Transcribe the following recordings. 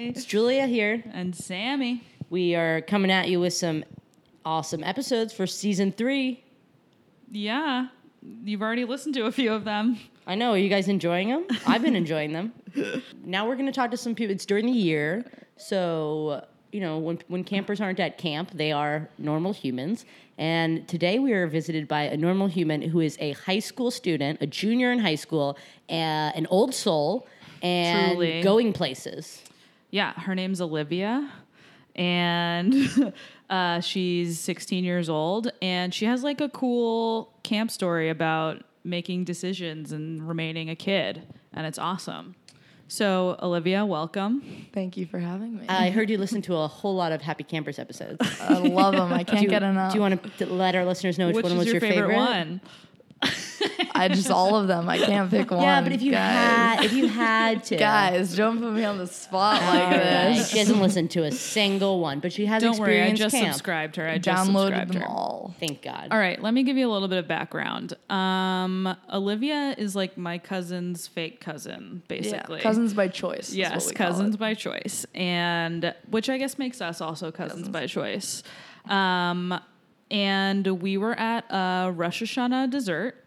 It's Julia here. And Sammy. We are coming at you with some awesome episodes for season three. Yeah. You've already listened to a few of them. I know. Are you guys enjoying them? I've been enjoying them. Now we're going to talk to some people. It's during the year. So, you know, when, when campers aren't at camp, they are normal humans. And today we are visited by a normal human who is a high school student, a junior in high school, uh, an old soul, and Truly. going places. Yeah, her name's Olivia. And uh, she's 16 years old. And she has like a cool camp story about making decisions and remaining a kid. And it's awesome. So, Olivia, welcome. Thank you for having me. I heard you listen to a whole lot of Happy Campers episodes. I love them. I can't do you, get enough. Do you want to let our listeners know which, Which one was your, your, favorite, one? I just all of them. I can't pick one. Yeah, but if you guys. had, if you had to, guys, don't put me on the spot like All right. this. She hasn't listened to a single one, but she has Don't worry, I just camp. subscribed her. I just Downloaded subscribed them her. all. Thank God. All right, let me give you a little bit of background. Um, Olivia is like my cousin's fake cousin, basically. Yeah, cousins by choice. is what Yes, we call cousins it. by choice, and which I guess makes us also cousins, by choice. Um, and we were at a Rosh Hashanah dessert,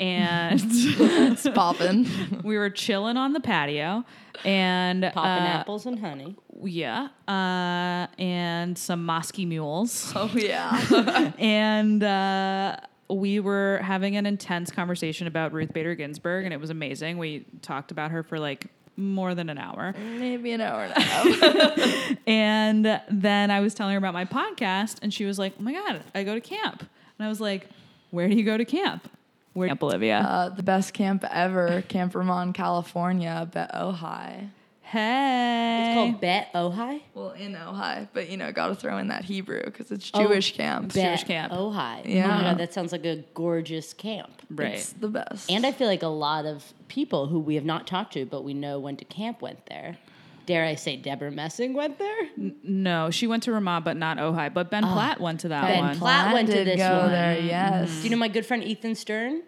and It's popping. we were chilling on the patio, and Popping uh, apples and honey. yeah, uh, and some Moscow mules oh yeah. and uh, we were having an intense conversation about Ruth Bader Ginsburg, and it was amazing. We talked about her for like more than an hour. Maybe an hour and a half. And then I was telling her about my podcast, and she was like, Oh my God, I go to camp. And I was like, Where do you go to camp? Where Camp Olivia? Uh, the best camp ever, Camp Vermont, California, Bet Ojai. hey. It's called Bet Ojai. Well, in Ojai, but you know, got to throw in that Hebrew because it's Oh, Jewish camp. Bet Jewish camp. Ojai. Oh Yeah. my God, that sounds like a gorgeous camp. right. It's the best. And I feel like a lot of people who we have not talked to, but we know went to camp, went there. Dare I say, Debra Messing went there? no, she went to Ramah, but not Ojai. But Ben Platt went to that Ben one. Ben Platt went to did this go one. there. Yes. Do you know my good friend Ethan Stern?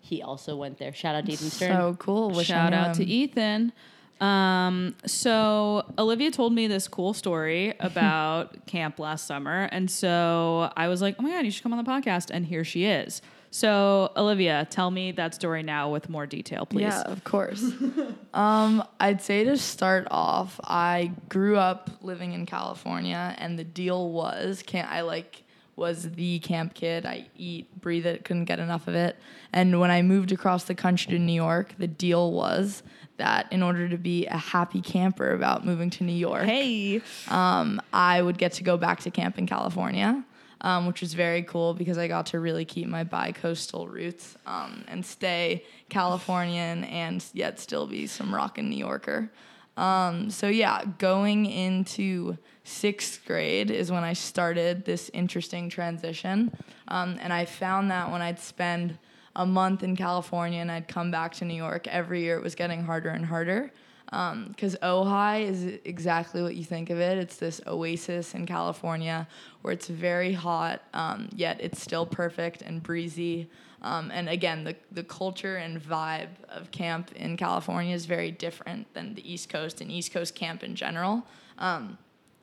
He also went there. Shout out to Ethan Stern. So cool. Wish Shout knew out to. Ethan. Um, so Olivia told me this cool story about camp last summer, and so I was like, "Oh my god, you should come on the podcast!" And here she is. So Olivia, tell me that story now with more detail, please. Yeah, of course. um, I'd say to start off, I grew up living in California, and the deal was, can't I like was the camp kid. I eat, breathe it, couldn't get enough of it. And when I moved across the country to New York, the deal was that in order to be a happy camper about moving to New York, Hey, um, I would get to go back to camp in California, um, which was very cool because I got to really keep my bi-coastal roots um, and stay Californian and yet still be some rockin' New Yorker. Um, so yeah, going into sixth grade is when I started this interesting transition, um, and I found that when I'd spend a month in California and I'd come back to New York every year, it was getting harder and harder because Ojai is exactly what you think of it. It's this oasis in California where it's very hot, um, yet it's still perfect and breezy. Um, and again, the, the culture and vibe of camp in California is very different than the East Coast and East Coast camp in general. Um,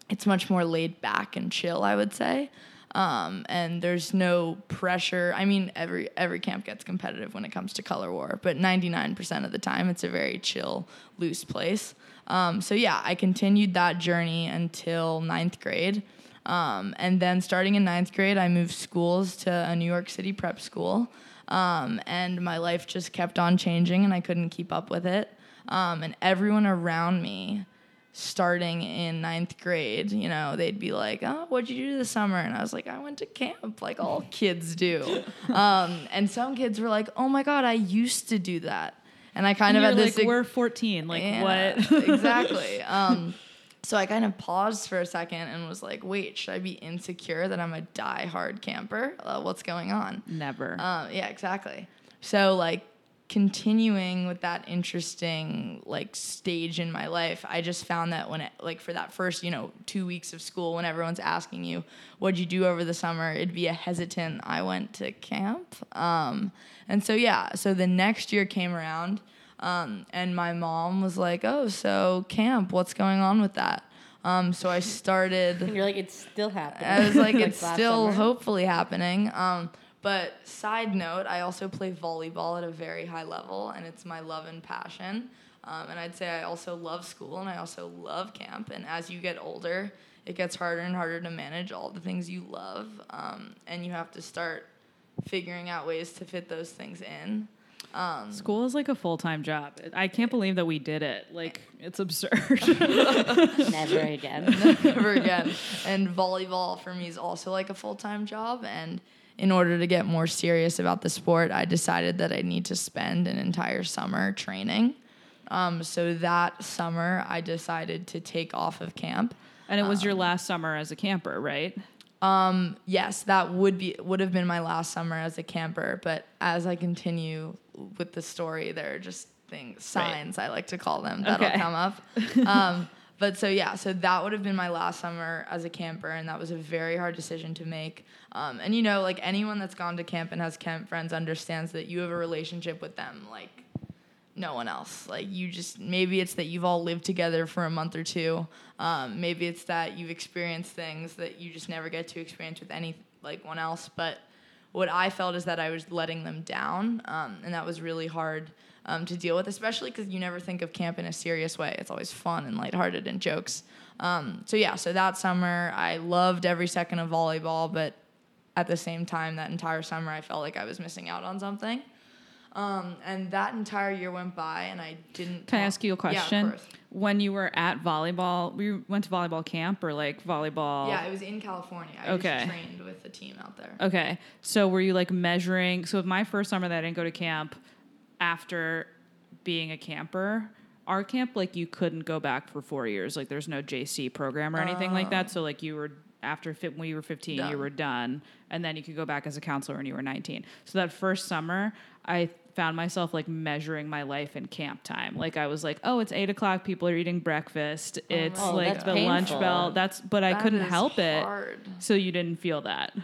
it's much more laid back and chill, I would say. Um, and there's no pressure. I mean, every every camp gets competitive when it comes to color war, but 99% of the time, it's a very chill, loose place. Um, so yeah, I continued that journey until ninth grade, um, and then starting in ninth grade, I moved schools to a New York City prep school, um, and my life just kept on changing, and I couldn't keep up with it. Um, and everyone around me starting in ninth grade, you know, they'd be like, "Oh, what'd you do this summer?" And I was like, "I went to camp, like all kids do." Um, and some kids were like, "Oh my god, I used to do that," and I kind and of had like, this. we're 14. Like Yeah, what? exactly. Um, So I kind of paused for a second and was like, wait, should I be insecure that I'm a die-hard camper? Uh, what's going on? Never. Um, yeah, exactly. So like continuing with that interesting like stage in my life, I just found that when it like for that first you know two weeks of school, when everyone's asking you what'd you do over the summer, it'd be a hesitant. I went to camp, um, and so yeah. So the next year came around, um, and my mom was like, "Oh, so camp? What's going on with that?" Um, so I started. And you're like, it's still happening. I was like, it's still summer. hopefully happening. Um, but side note, I also play volleyball at a very high level, and it's my love and passion. Um, and I'd say I also love school, and I also love camp. And as you get older, it gets harder and harder to manage all the things you love, um, and you have to start figuring out ways to fit those things in. Um, School is like a full time job. I can't believe that we did it. Like, it's absurd. Never again. never again. And volleyball for me is also like a full time job. And in order to get more serious about the sport, I decided that I need to spend an entire summer training. Um, so that summer, I decided to take off of camp. and it was your um, last summer as a camper, right? Um, yes, that would be would have been my last summer as a camper. But as I continue with the story, there are just things signs I like to call them that'll Okay. come up. Um, but so yeah, so that would have been my last summer as a camper, and that was a very hard decision to make. Um, and you know, like anyone that's gone to camp and has camp friends understands that you have a relationship with them, like no one else. Like you just maybe it's that you've all lived together for a month or two. Um, maybe it's that you've experienced things that you just never get to experience with any like one else. But what I felt is that I was letting them down, um, and that was really hard um, to deal with, especially because you never think of camp in a serious way. It's always fun and lighthearted and jokes. Um, so yeah, so that summer I loved every second of volleyball, but at the same time, that entire summer I felt like I was missing out on something. Um, and that entire year went by, and I didn't. Can I ask you a Yeah, question? of course. when you were at volleyball, we went to volleyball camp or like volleyball. Yeah, it was in California. I Okay. trained with the team out there. Okay. So were you like measuring? So my first summer that I didn't go to camp, after being a camper, our camp like you couldn't go back for four years. Like there's no JC program or anything like that. So like you were after fi- when you were 15, Done. you were done, and then you could go back as a counselor when you were 19. So that first summer, I found myself like measuring my life in camp time. Like I was like, oh, it's eight o'clock. People are eating breakfast. It's Oh, like the lunch bell. That's but I couldn't help it. So you didn't feel that.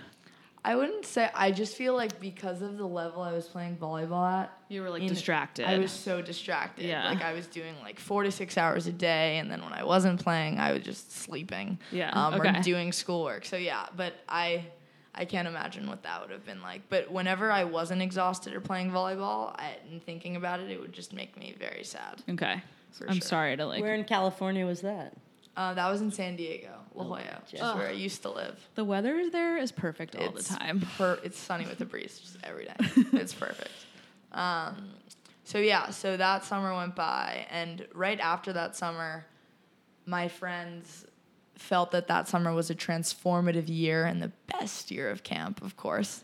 I wouldn't say. I just feel like because of the level I was playing volleyball at, You were like in- distracted. I was so distracted. Yeah. Like I was doing like four to six hours a day, and then when I wasn't playing, I was just sleeping. Yeah, Um, okay. Or doing schoolwork. So yeah, but I. I can't imagine what that would have been like. But whenever I wasn't exhausted or playing volleyball I, and thinking about it, it would just make me very sad. Okay. For I'm sure. sorry to like Where in California was that? Uh, that was in San Diego, La Jolla, which is where I used to live. the weather there is perfect all it's the time. Per, it's sunny with a breeze just every day. it's perfect. Um, so yeah, so that summer went by, and right after that summer, my friends felt that that summer was a transformative year and the best year of camp, of course.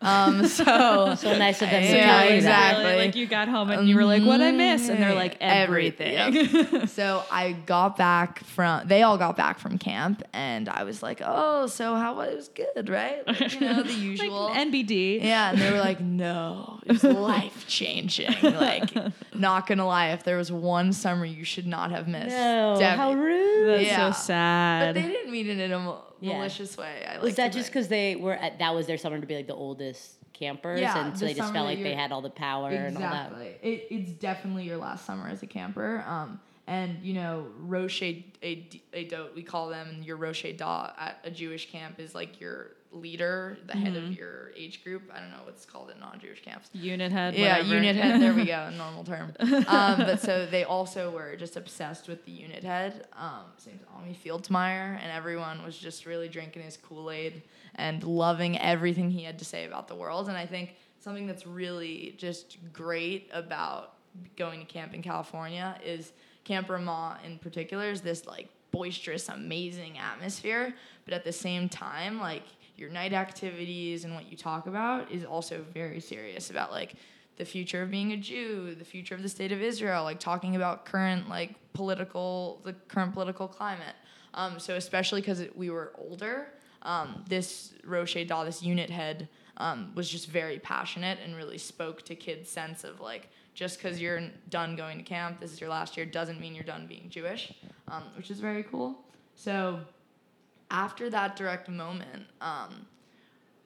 Um, so So nice of them to Yeah, tell you that. exactly. Really, like you got home and you were like, "What I miss?" And they're like, Every- "Everything." so I got back from they all got back from camp and I was like, "Oh, so how was it was good, right?" Like, you know, the usual. Like NBD. yeah, and they were like, "No, it was life changing." Like, not gonna lie, if there was one summer you should not have missed, No, Debbie. how rude. That's Yeah. so sad. But they didn't mean it in a mal- Yeah. malicious way. I like Was that just because they were at, that was their summer to be like the oldest campers, Yeah, and so the they just felt like they had all the power and all that. Exactly. It, it's definitely your last summer as a camper. Um, and you know, Roche a, a dote we call them, and your Rosh Edah at a Jewish camp is like your leader, the head Mm-hmm. of your age group. I don't know what's called in non-Jewish camps. Unit head. Yeah, whatever. unit head. There we go, a normal term. Um, but so they also were just obsessed with the unit head. Um, his name's Ami Fieldmeyer, and everyone was just really drinking his Kool Aid and loving everything he had to say about the world. And I think something that's really just great about going to camp in California is Camp Ramah in particular is this like boisterous, amazing atmosphere, but at the same time, like your night activities and what you talk about is also very serious about like the future of being a Jew, the future of the state of Israel, like talking about current like political the current political climate. Um, so especially because we were older, um, this Rosh Edah, this unit head, um, was just very passionate and really spoke to kids' sense of like just because you're done going to camp, this is your last year, doesn't mean you're done being Jewish, um, which is very cool. So after that direct moment um,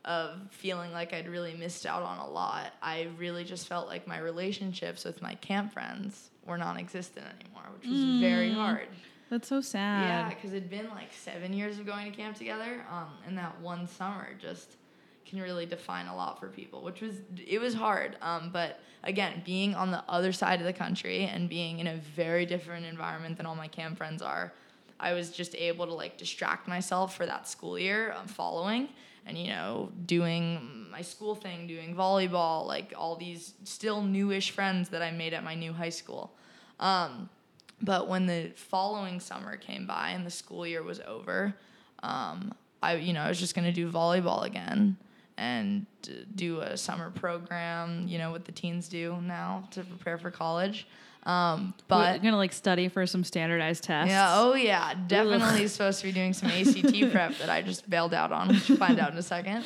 of feeling like I'd really missed out on a lot, I really just felt like my relationships with my camp friends were non-existent anymore, which was very hard. That's so sad. Yeah, because it'd been like seven years of going to camp together, um, and that one summer just can really define a lot for people, which was it was hard. Um, but again, being on the other side of the country and being in a very different environment than all my camp friends are, I was just able to like distract myself for that school year um, following, and you know doing my school thing, doing volleyball, like all these still newish friends that I made at my new high school. Um, but when the following summer came by and the school year was over, um, I you know I was just gonna do volleyball again and do a summer program, you know what the teens do now to prepare for college. Um, But but gonna like study for some standardized tests. yeah, oh yeah, definitely supposed to be doing some ACT prep that I just bailed out on, which you'll find out in a second.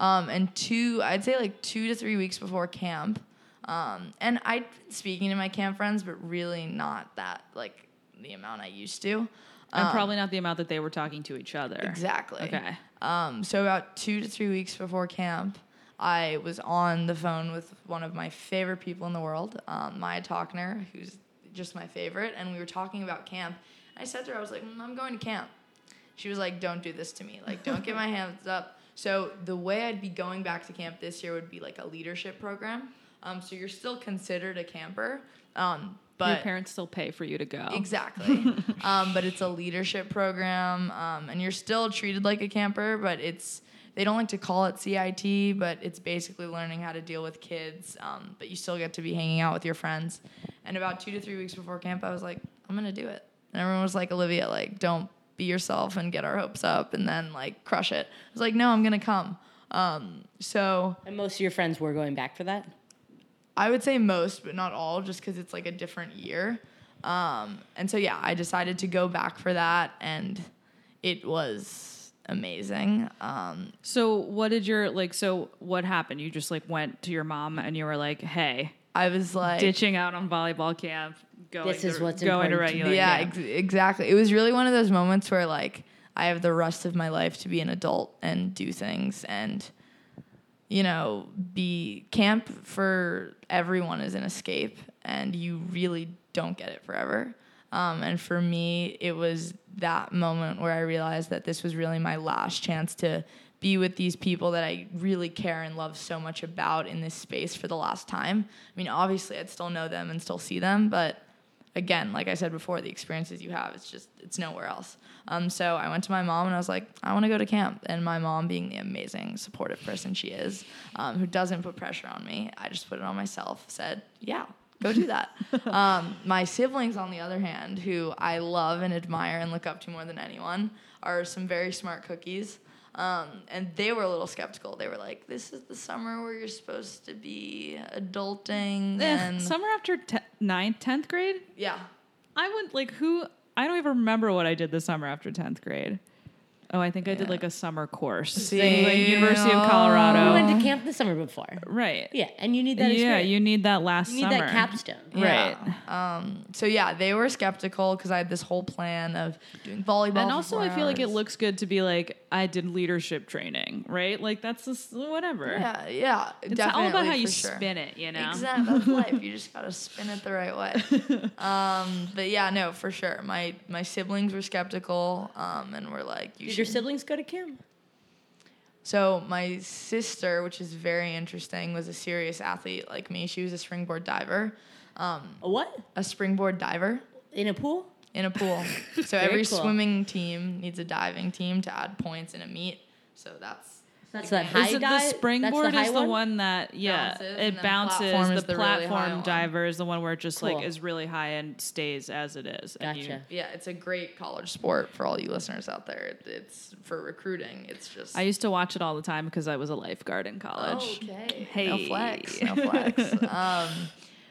Um, and two, I'd say like two to three weeks before camp. Um, and I'd been speaking to my camp friends, but really not that like the amount I used to. and Um, probably not the amount that they were talking to each other. Exactly. Okay. Um, so about two to three weeks before camp, I was on the phone with one of my favorite people in the world, um, Maya Talkner, who's just my favorite, and we were talking about camp. I said to her, I was like, "Mm, I'm going to camp. She was like, Don't do this to me. Like, don't get my hands up. So the way I'd be going back to camp this year would be like a leadership program. Um, so you're still considered a camper, um, but Your parents still pay for you to go. Exactly. um, but it's a leadership program, um, and you're still treated like a camper, but it's they don't like to call it CIT, but it's basically learning how to deal with kids. Um, but you still get to be hanging out with your friends. And about two to three weeks before camp, I was like, I'm gonna do it. And everyone was like, Olivia, like, don't be yourself and get our hopes up, and then like crush it. I was like, no, I'm gonna come. Um, so And most of your friends were going back for that. I would say most, but not all, just because it's like a different year. Um, and so yeah, I decided to go back for that, and it was amazing. Um, So what did your like? So what happened? You just like went to your mom and you were like, "Hey, I was like, ditching out on volleyball camp, going This is to, what's going to important to me." regular yeah, ex- exactly. It was really one of those moments where like I have the rest of my life to be an adult and do things and you know, be camp for everyone is an escape and you really don't get it forever. Um, and for me, it was that moment where I realized that this was really my last chance to be with these people that I really care and love so much about in this space for the last time. I mean, obviously, I'd still know them and still see them, but again, like I said before, the experiences you have, it's just, it's nowhere else. Um, so I went to my mom and I was like, I want to go to camp. And my mom, being the amazing, supportive person she is, um, who doesn't put pressure on me, I just put it on myself, said, yeah, go do that. um, my siblings, on the other hand, who I love and admire and look up to more than anyone, are some very smart cookies. Um, and they were a little skeptical. They were like, "This is the summer where you're supposed to be adulting." And summer after te- ninth, tenth grade, yeah, I went like who? I don't even remember what I did this summer after tenth grade. Oh, I think I did like a summer course. See? Like University of Oh. You Colorado. went to camp the summer before. right. Yeah, and you need that Yeah, experience. you need that last You need summer. that capstone. Right. Yeah. Um, so yeah, they were skeptical because I had this whole plan of doing volleyball. And for also, four I feel like it hours. looks good to be like I did leadership training, right? Like that's just whatever. Yeah, yeah. It's all about how you for sure. spin it, you know. Exactly, that's life. You just gotta spin it the right way. Um, but yeah, no, for sure. My my siblings were skeptical, um, and were like, "You Did should." Your siblings go to camp? so my sister, which is very interesting, was a serious athlete like me. She was a springboard diver, um, A what? a springboard diver. In a pool? in a pool. So every cool. swimming team needs a diving team to add points in a meet. So that's It's That's that Is high it the springboard the is the one that yeah Bounces, it then bounces. platform is the the really high platform one. diver is the one where it just Cool. like is really high and stays as it is. and you- Gotcha. Yeah, it's a great college sport for all you listeners out there. It's for recruiting. It's just I used to watch it all the time because I was a lifeguard in college. okay. Hey. No flex. No flex. um,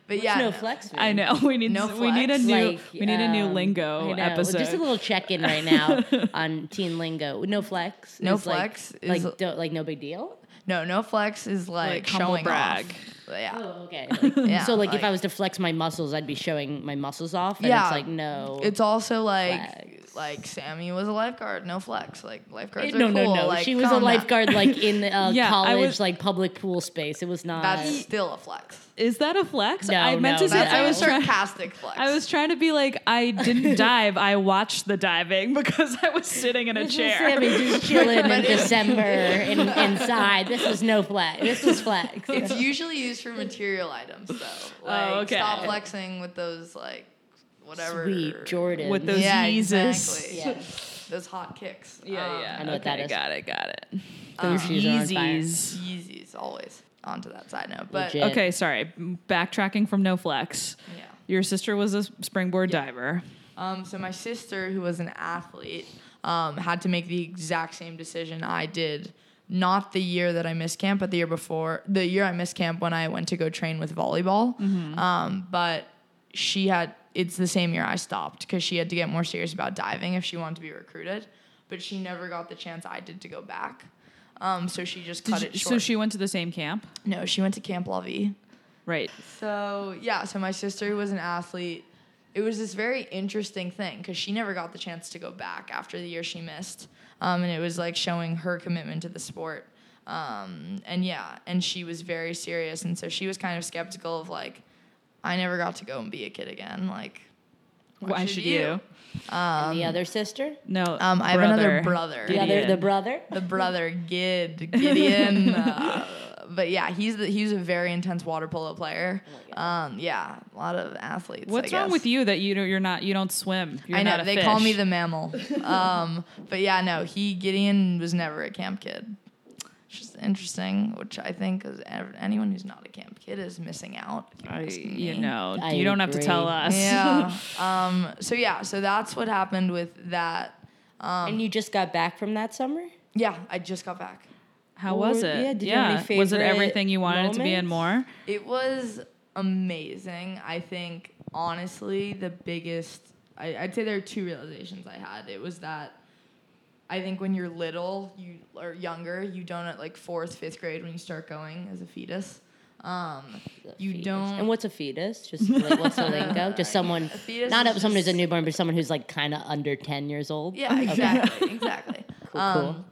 but yeah, no flex. I know we need No we need a new Like, we need a new um, lingo episode. Just a little check in right now on teen lingo. No flex. No is like- flex Like, is- don't, like no big deal. No, no flex is like, Like showing brag. off. Yeah. Oh, okay. Like- Yeah, so like, if I was to flex my muscles, I'd be showing my muscles off. And Yeah. It's like no. It's also like Flex. like Sammy was a lifeguard, no flex. Like lifeguards no, are no, cool. no. Like, she was a calm down. lifeguard, like in the uh, Yeah, college, was- like public pool space. It was not. That's still a flex. Is that a flex? No, I meant no, to say That's I a was trying. sarcastic flex. I was trying to be like I didn't dive. I watched the diving because I was sitting in a This was chair. Sammy just chilling in December in, inside. This was no flex. This was flex. It's usually used for material items, though. Like, Oh, okay. Stop flexing with those like whatever. Sweet Jordan. With those yeah, Yeezys. exactly. Yeah. Those hot kicks. Yeah, Um, yeah. I know what that is. Got it, got it. Those shoes are on fire. Yeezys. Yeezys always. Onto that side note, but Legit. Okay, sorry. Backtracking from no flex. yeah. Your sister was a springboard diver. Um, so my sister, who was an athlete, um, had to make the exact same decision I did. Not the year that I missed camp, but the year before. The year I missed camp when I went to go train with volleyball. Um, but she had. It's the same year I stopped because she had to get more serious about diving if she wanted to be recruited. But she never got the chance I did to go back. Um, so she just cut Did it short. so she went to the same camp? no, she went to Camp La Vie. Right. So yeah, so my sister was an athlete. It was this very interesting thing because she never got the chance to go back after the year she missed, um, and it was like showing her commitment to the sport. Um, and yeah, and she was very serious, and so she was kind of skeptical of like, I never got to go and be a kid again. Like, Why, should you? And the other sister? No. Um, I have another brother. The other, the brother? the brother Gid Gideon. uh, but yeah, he's the, he's a very intense water polo player. um, yeah, a lot of athletes. What's I wrong with you that you don't, you're not you don't swim? You're I know not a they call me the mammal. um, but yeah, no, he Gideon was never a camp kid. It's just interesting, which I think is anyone who's not a camp kid is missing out. you're I- you know, I you don't have to tell us. Yeah. um, so yeah, so that's what happened with that. Um, and you just got back from that summer? Yeah, I just got back. How What was were- it? yeah, did you have any was it everything you wanted it to be and more? It was amazing. I think honestly, the biggest I, I'd say there are two realizations I had. It was that I think when you're little, you or younger, you don't at like fourth, fifth grade when you start going as a fetus. Um, you Fetus. don't. And what's a fetus? Just like, what's the lingo? Just someone, A fetus not is someone who's a newborn, but someone who's like kind of under 10 years old. Yeah, exactly, exactly. Cool, um, cool.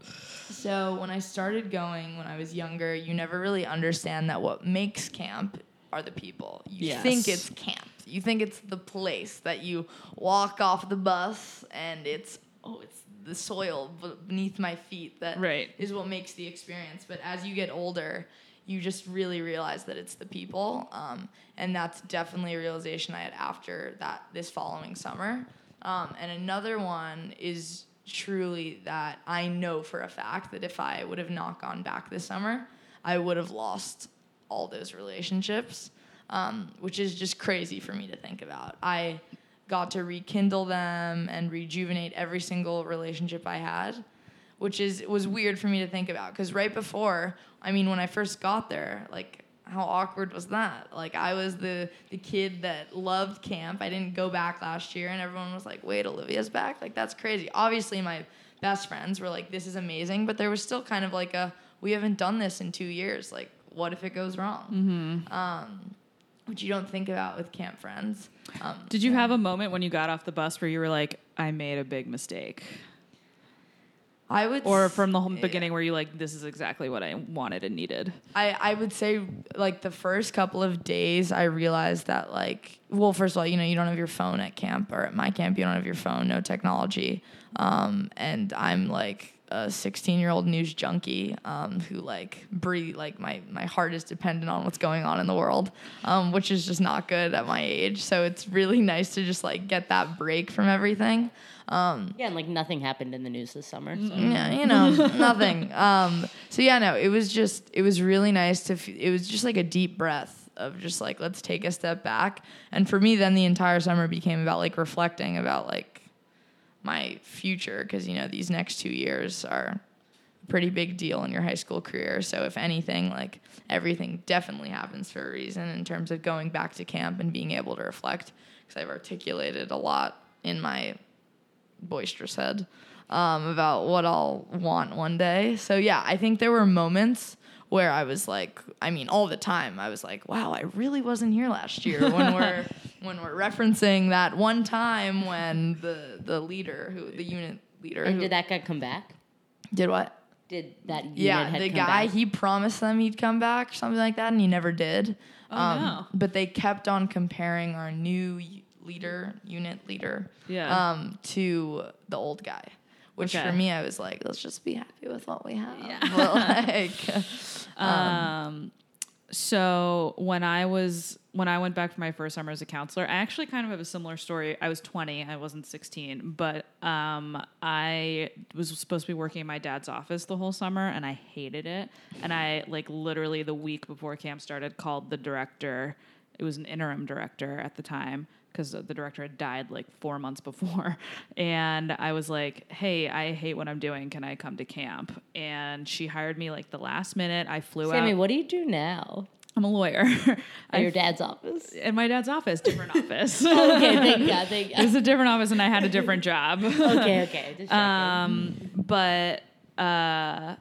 So when I started going when I was younger, you never really understand that what makes camp are the people. You Yes. think it's camp. You think it's the place that you walk off the bus and it's oh it's the soil beneath my feet that is Right. what makes the experience. But as you get older, you just really realize that it's the people, um, and that's definitely a realization I had after that this following summer. Um, and another one is truly that I know for a fact that if I would have not gone back this summer, I would have lost all those relationships, um, which is just crazy for me to think about. I got to rekindle them and rejuvenate every single relationship I had, which is was weird for me to think about because right before, I mean, when I first got there, like how awkward was that? Like I was the the kid that loved camp. I didn't go back last year, and everyone was like, "Wait, Olivia's back? Like that's crazy." Obviously, my best friends were like, "This is amazing," but there was still kind of like a, "We haven't done this in two years. Like, what if it goes wrong?" Mm-hmm. Um, which you don't think about with camp friends. Um, Did you have a moment when you got off the bus where you were like, I made a big mistake? I would, Or from the whole beginning where you like, this is exactly what I wanted and needed? I, I would say like the first couple of days I realized that like well first of all you know you don't have your phone at camp or at my camp you don't have your phone no technology um, and I'm like a 16 year old news junkie um, who like breathe like my my heart is dependent on what's going on in the world, um, which is just not good at my age. So it's really nice to just like get that break from everything. Yeah, and like nothing happened in the news this summer. So. Yeah, you know, nothing. Um, so yeah, no, it was just it was really nice to. F- it was just like a deep breath of just like let's take a step back. And for me, then the entire summer became about like reflecting about like my future because you know these next two years are a pretty big deal in your high school career. So if anything, like everything definitely happens for a reason in terms of going back to camp and being able to reflect because I've articulated a lot in my boisterous head um, about what I'll want one day. So yeah, I think there were moments where I was like, I mean, all the time, I was like, wow, I really wasn't here last year when we're when we're referencing that one time when the the leader who the unit leader And who did that guy come back? did what? Did that unit Yeah, the guy back? he promised them he'd come back, something like that, and he never did. Oh, um, no. But they kept on comparing our new leader, unit leader, Yeah. um, to the old guy. Which Okay. for me, I was like, let's just be happy with what we have. But like, Um, so when I was when I went back for my first summer as a counselor, I actually kind of have a similar story. I was 20, I wasn't 16, but um, I was supposed to be working in my dad's office the whole summer, and I hated it. And I like literally the week before camp started called the director. It was an interim director at the time because the director had died like four months before. And I was like, hey, I hate what I'm doing. Can I come to camp? And she hired me like the last minute. I flew Sammy, out. what do you do now I'm a lawyer. at your dad's office? in my dad's office, different office. okay, thank God, thank it was a different office, and I had a different job. Okay, okay. Um, but uh,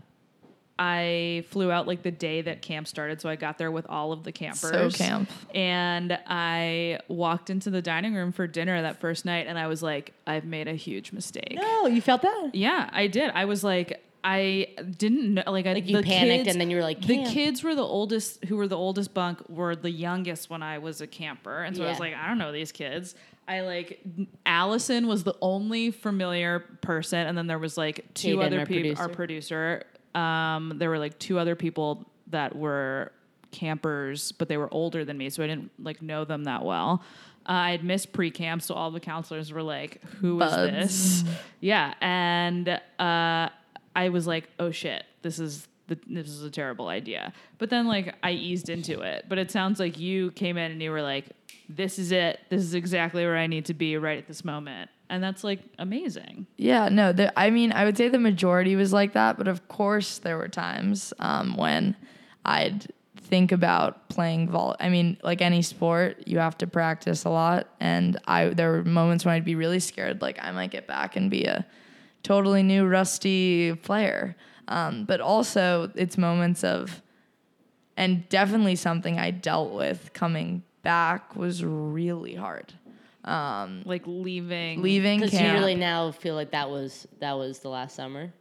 I flew out like the day that camp started, so I got there with all of the campers. So camp. And I walked into the dining room for dinner that first night, and I was like, I've made a huge mistake. no, you felt that? Yeah, I did. I was like, I didn't know. Like, I, Like you the panicked kids- and then you were like, the kids were the oldest, who were the oldest bunk, were the youngest when I was a camper, and so I was like, I don't know these kids. I like Allison was the only familiar person, and then there was like two other our people. Our producer. Um, there were like two other people that were campers, but they were older than me, so I didn't like know them that well. Uh, I had missed pre-camp, so all the counselors were like, "Who is Buds. this?" Yeah, and uh, I was like, "Oh shit, this is the, this is a terrible idea." But then like I eased into it. But it sounds like you came in and you were like, "This is it. This is exactly where I need to be right at this moment," and that's like amazing. Yeah, no, the, I mean, I would say the majority was like that, but of course there were times um, when I'd think about playing vol. I mean, like any sport, you have to practice a lot, and I there were moments when I'd be really scared, like I might get back and be a totally new rusty player. Um, but also, it's moments of, and definitely something I dealt with coming back was really hard. Like leaving, Leaving Because you really now feel like that was that was the last summer.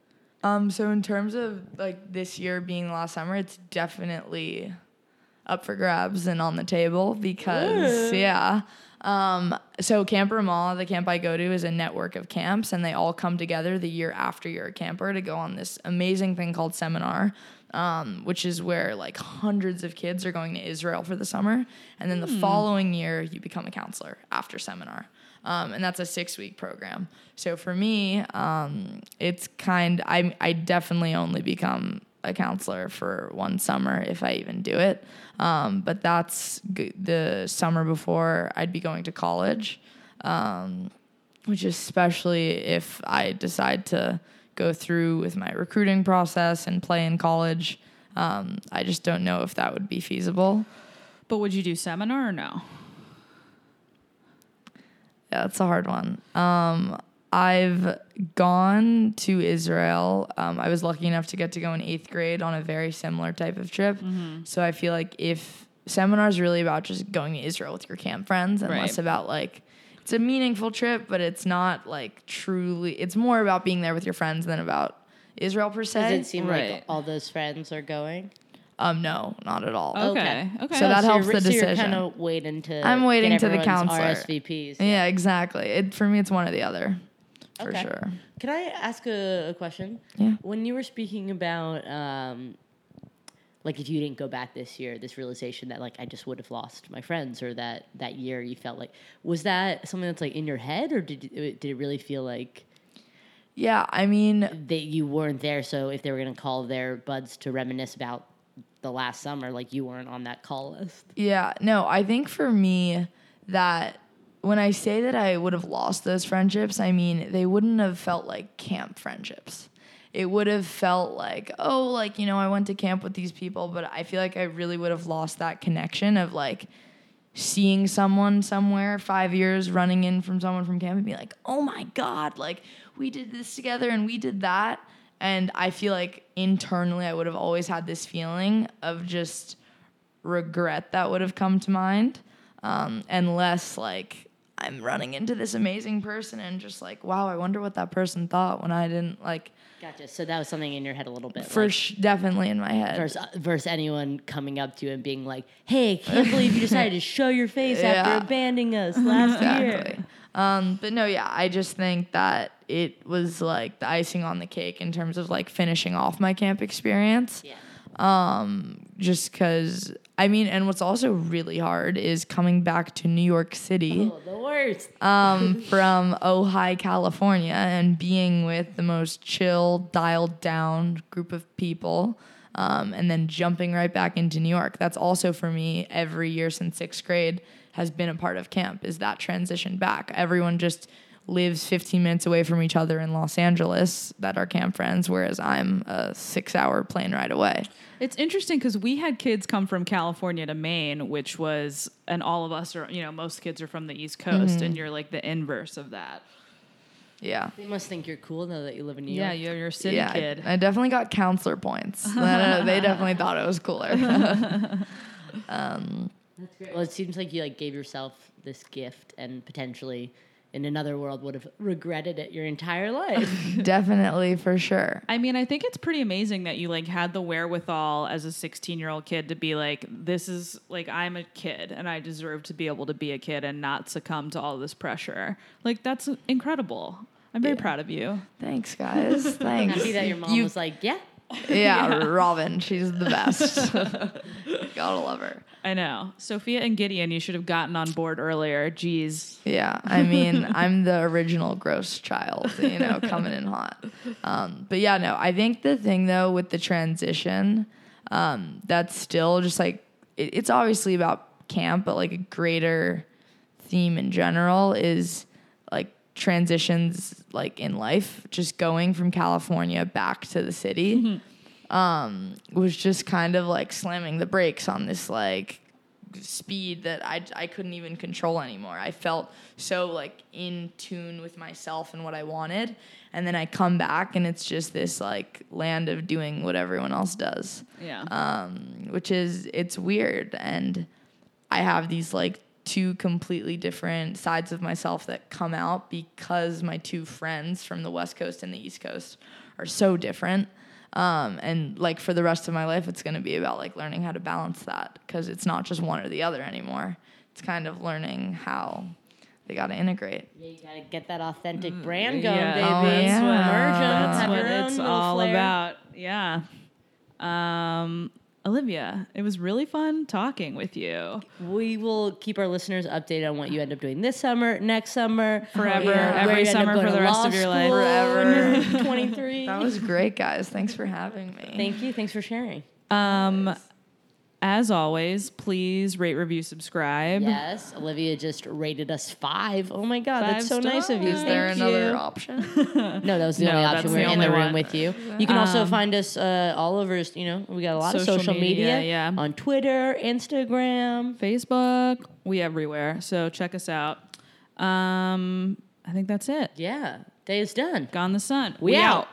Um, so in terms of like this year being the last summer, it's definitely up for grabs and on the table because yeah. Um, so Camp Ramah, the camp I go to, is a network of camps, and they all come together the year after you're a camper to go on this amazing thing called seminar, um, which is where like hundreds of kids are going to Israel for the summer, and then the following year you become a counselor after seminar. Um, and that's a six week program. So for me, um, it's kind. I I definitely only become a counselor for one summer if I even do it. Um, but that's g- the summer before I'd be going to college, um, which especially if I decide to go through with my recruiting process and play in college. Um, I just don't know if that would be feasible. But would you do seminar or no? Yeah, it's a hard one. Um, I've gone to Israel. Um, I was lucky enough to get to go in eighth grade on a very similar type of trip. So I feel like if seminar is really about just going to Israel with your camp friends and Right. less about like it's a meaningful trip, but it's not like truly. It's more about being there with your friends than about Israel per se. Does it seem Right. like all those friends are going? um, no, not at all. Okay. Okay. So that helps you're, the so you're decision. kind of waiting to. I'm waiting get to the everyone's counselor. RSVPs. Yeah, exactly. It, for me, it's one or the other. for Okay. sure. Can I ask a, a question? Yeah. When you were speaking about, um, like, if you didn't go back this year, this realization that like I just would have lost my friends, or that that year you felt like was that something that's like in your head, or did it, did it really feel like Yeah, I mean, that you weren't there? So if they were gonna call their buds to reminisce about the last summer, like you weren't on that call list. Yeah, no, I think for me that when I say that I would have lost those friendships, I mean they wouldn't have felt like camp friendships. It would have felt like, oh, like, you know, I went to camp with these people, but I feel like I really would have lost that connection of like seeing someone somewhere five years running in from someone from camp and be like, oh my God, like we did this together and we did that. And I feel like internally I would have always had this feeling of just regret that would have come to mind. Um, and less like I'm running into this amazing person and just like, wow, I wonder what that person thought when I didn't like Gotcha. So that was something in your head a little bit. for like, sh- definitely in my head. versus, versus anyone coming up to you and being like, "Hey, can't believe you decided to show your face Yeah. after abandoning us last year." Um, but no, yeah, I just think that it was like the icing on the cake in terms of like finishing off my camp experience. Yeah. Just because, I mean, and what's also really hard is coming back to New York City Oh, the worst. um, from Ojai, California, and being with the most chill, dialed down group of people, um, and then jumping right back into New York. That's also for me every year since sixth grade has been a part of camp. Is that transition back? Everyone just lives 15 minutes away from each other in Los Angeles that are camp friends, whereas I'm a six-hour plane ride away. It's interesting because we had kids come from California to Maine, which was, and all of us are, you know, most kids are from the East Coast, Mm-hmm. and you're like the inverse of that. Yeah. They must think you're cool now that you live in New Yeah, York. you're, you're a city yeah, kid. I, definitely got counselor points. They definitely thought it was cooler. That's great. Well, it seems like you like gave yourself this gift, and potentially, in another world, would have regretted it your entire life. definitely, for sure. I mean, I think it's pretty amazing that you like had the wherewithal as a 16 year old kid to be like, this is like, I'm a kid and I deserve to be able to be a kid and not succumb to all this pressure. Like, that's incredible. I'm very proud of you. Thanks, guys. Thanks. Happy that your mom You- was like, "Yeah, yeah, Robin. She's the best. Gotta love her. I know. Sophia and Gideon, you should have gotten on board earlier. Jeez. Yeah, I mean, I'm the original gross child, you know, coming in hot. Um, but yeah, no, I think the thing though with the transition, um, that's still just like it, it's obviously about camp, but like a greater theme in general is like transitions like in life, just going from California back to the city. Um, was just kind of like slamming the brakes on this like speed that I, I couldn't even control anymore. I felt so like in tune with myself and what I wanted. And then I come back and it's just this like land of doing what everyone else does, Yeah. um, which is, it's weird. And I have these like two completely different sides of myself that come out because my two friends from the West Coast and the East Coast are so different. Um, and like for the rest of my life, it's going to be about like learning how to balance that because it's not just one or the other anymore. It's kind of learning how they got to integrate. yeah you gotta get that authentic brand going, yeah. baby. Oh, Merge 'em, yeah. That's have what your own it's all flair. about. Yeah. Um, Olivia, it was really fun talking with you. We will keep our listeners updated on what you end up doing this summer, next summer, Forever, yeah, every where you end up summer for the rest of your life. Forever. 23. That was great, guys. Thanks for having me. Thank you. Thanks for sharing. Um, as always, please rate, review, subscribe. Yes, Olivia just rated us five. Oh my God, Five that's so nice of you. Is there Thank another you. option? No, that was the No, only option. We're in the room one. with you. You can also Um, find us uh, all over. You know, we got a lot Social of social media, media. yeah. On Twitter, Instagram. Facebook, we everywhere. So check us out. Um, I think that's it. Yeah, day is done. Gone the sun. We out. Bum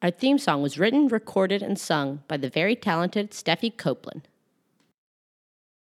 Our theme song was written, recorded, and sung by the very talented Steffi Copeland.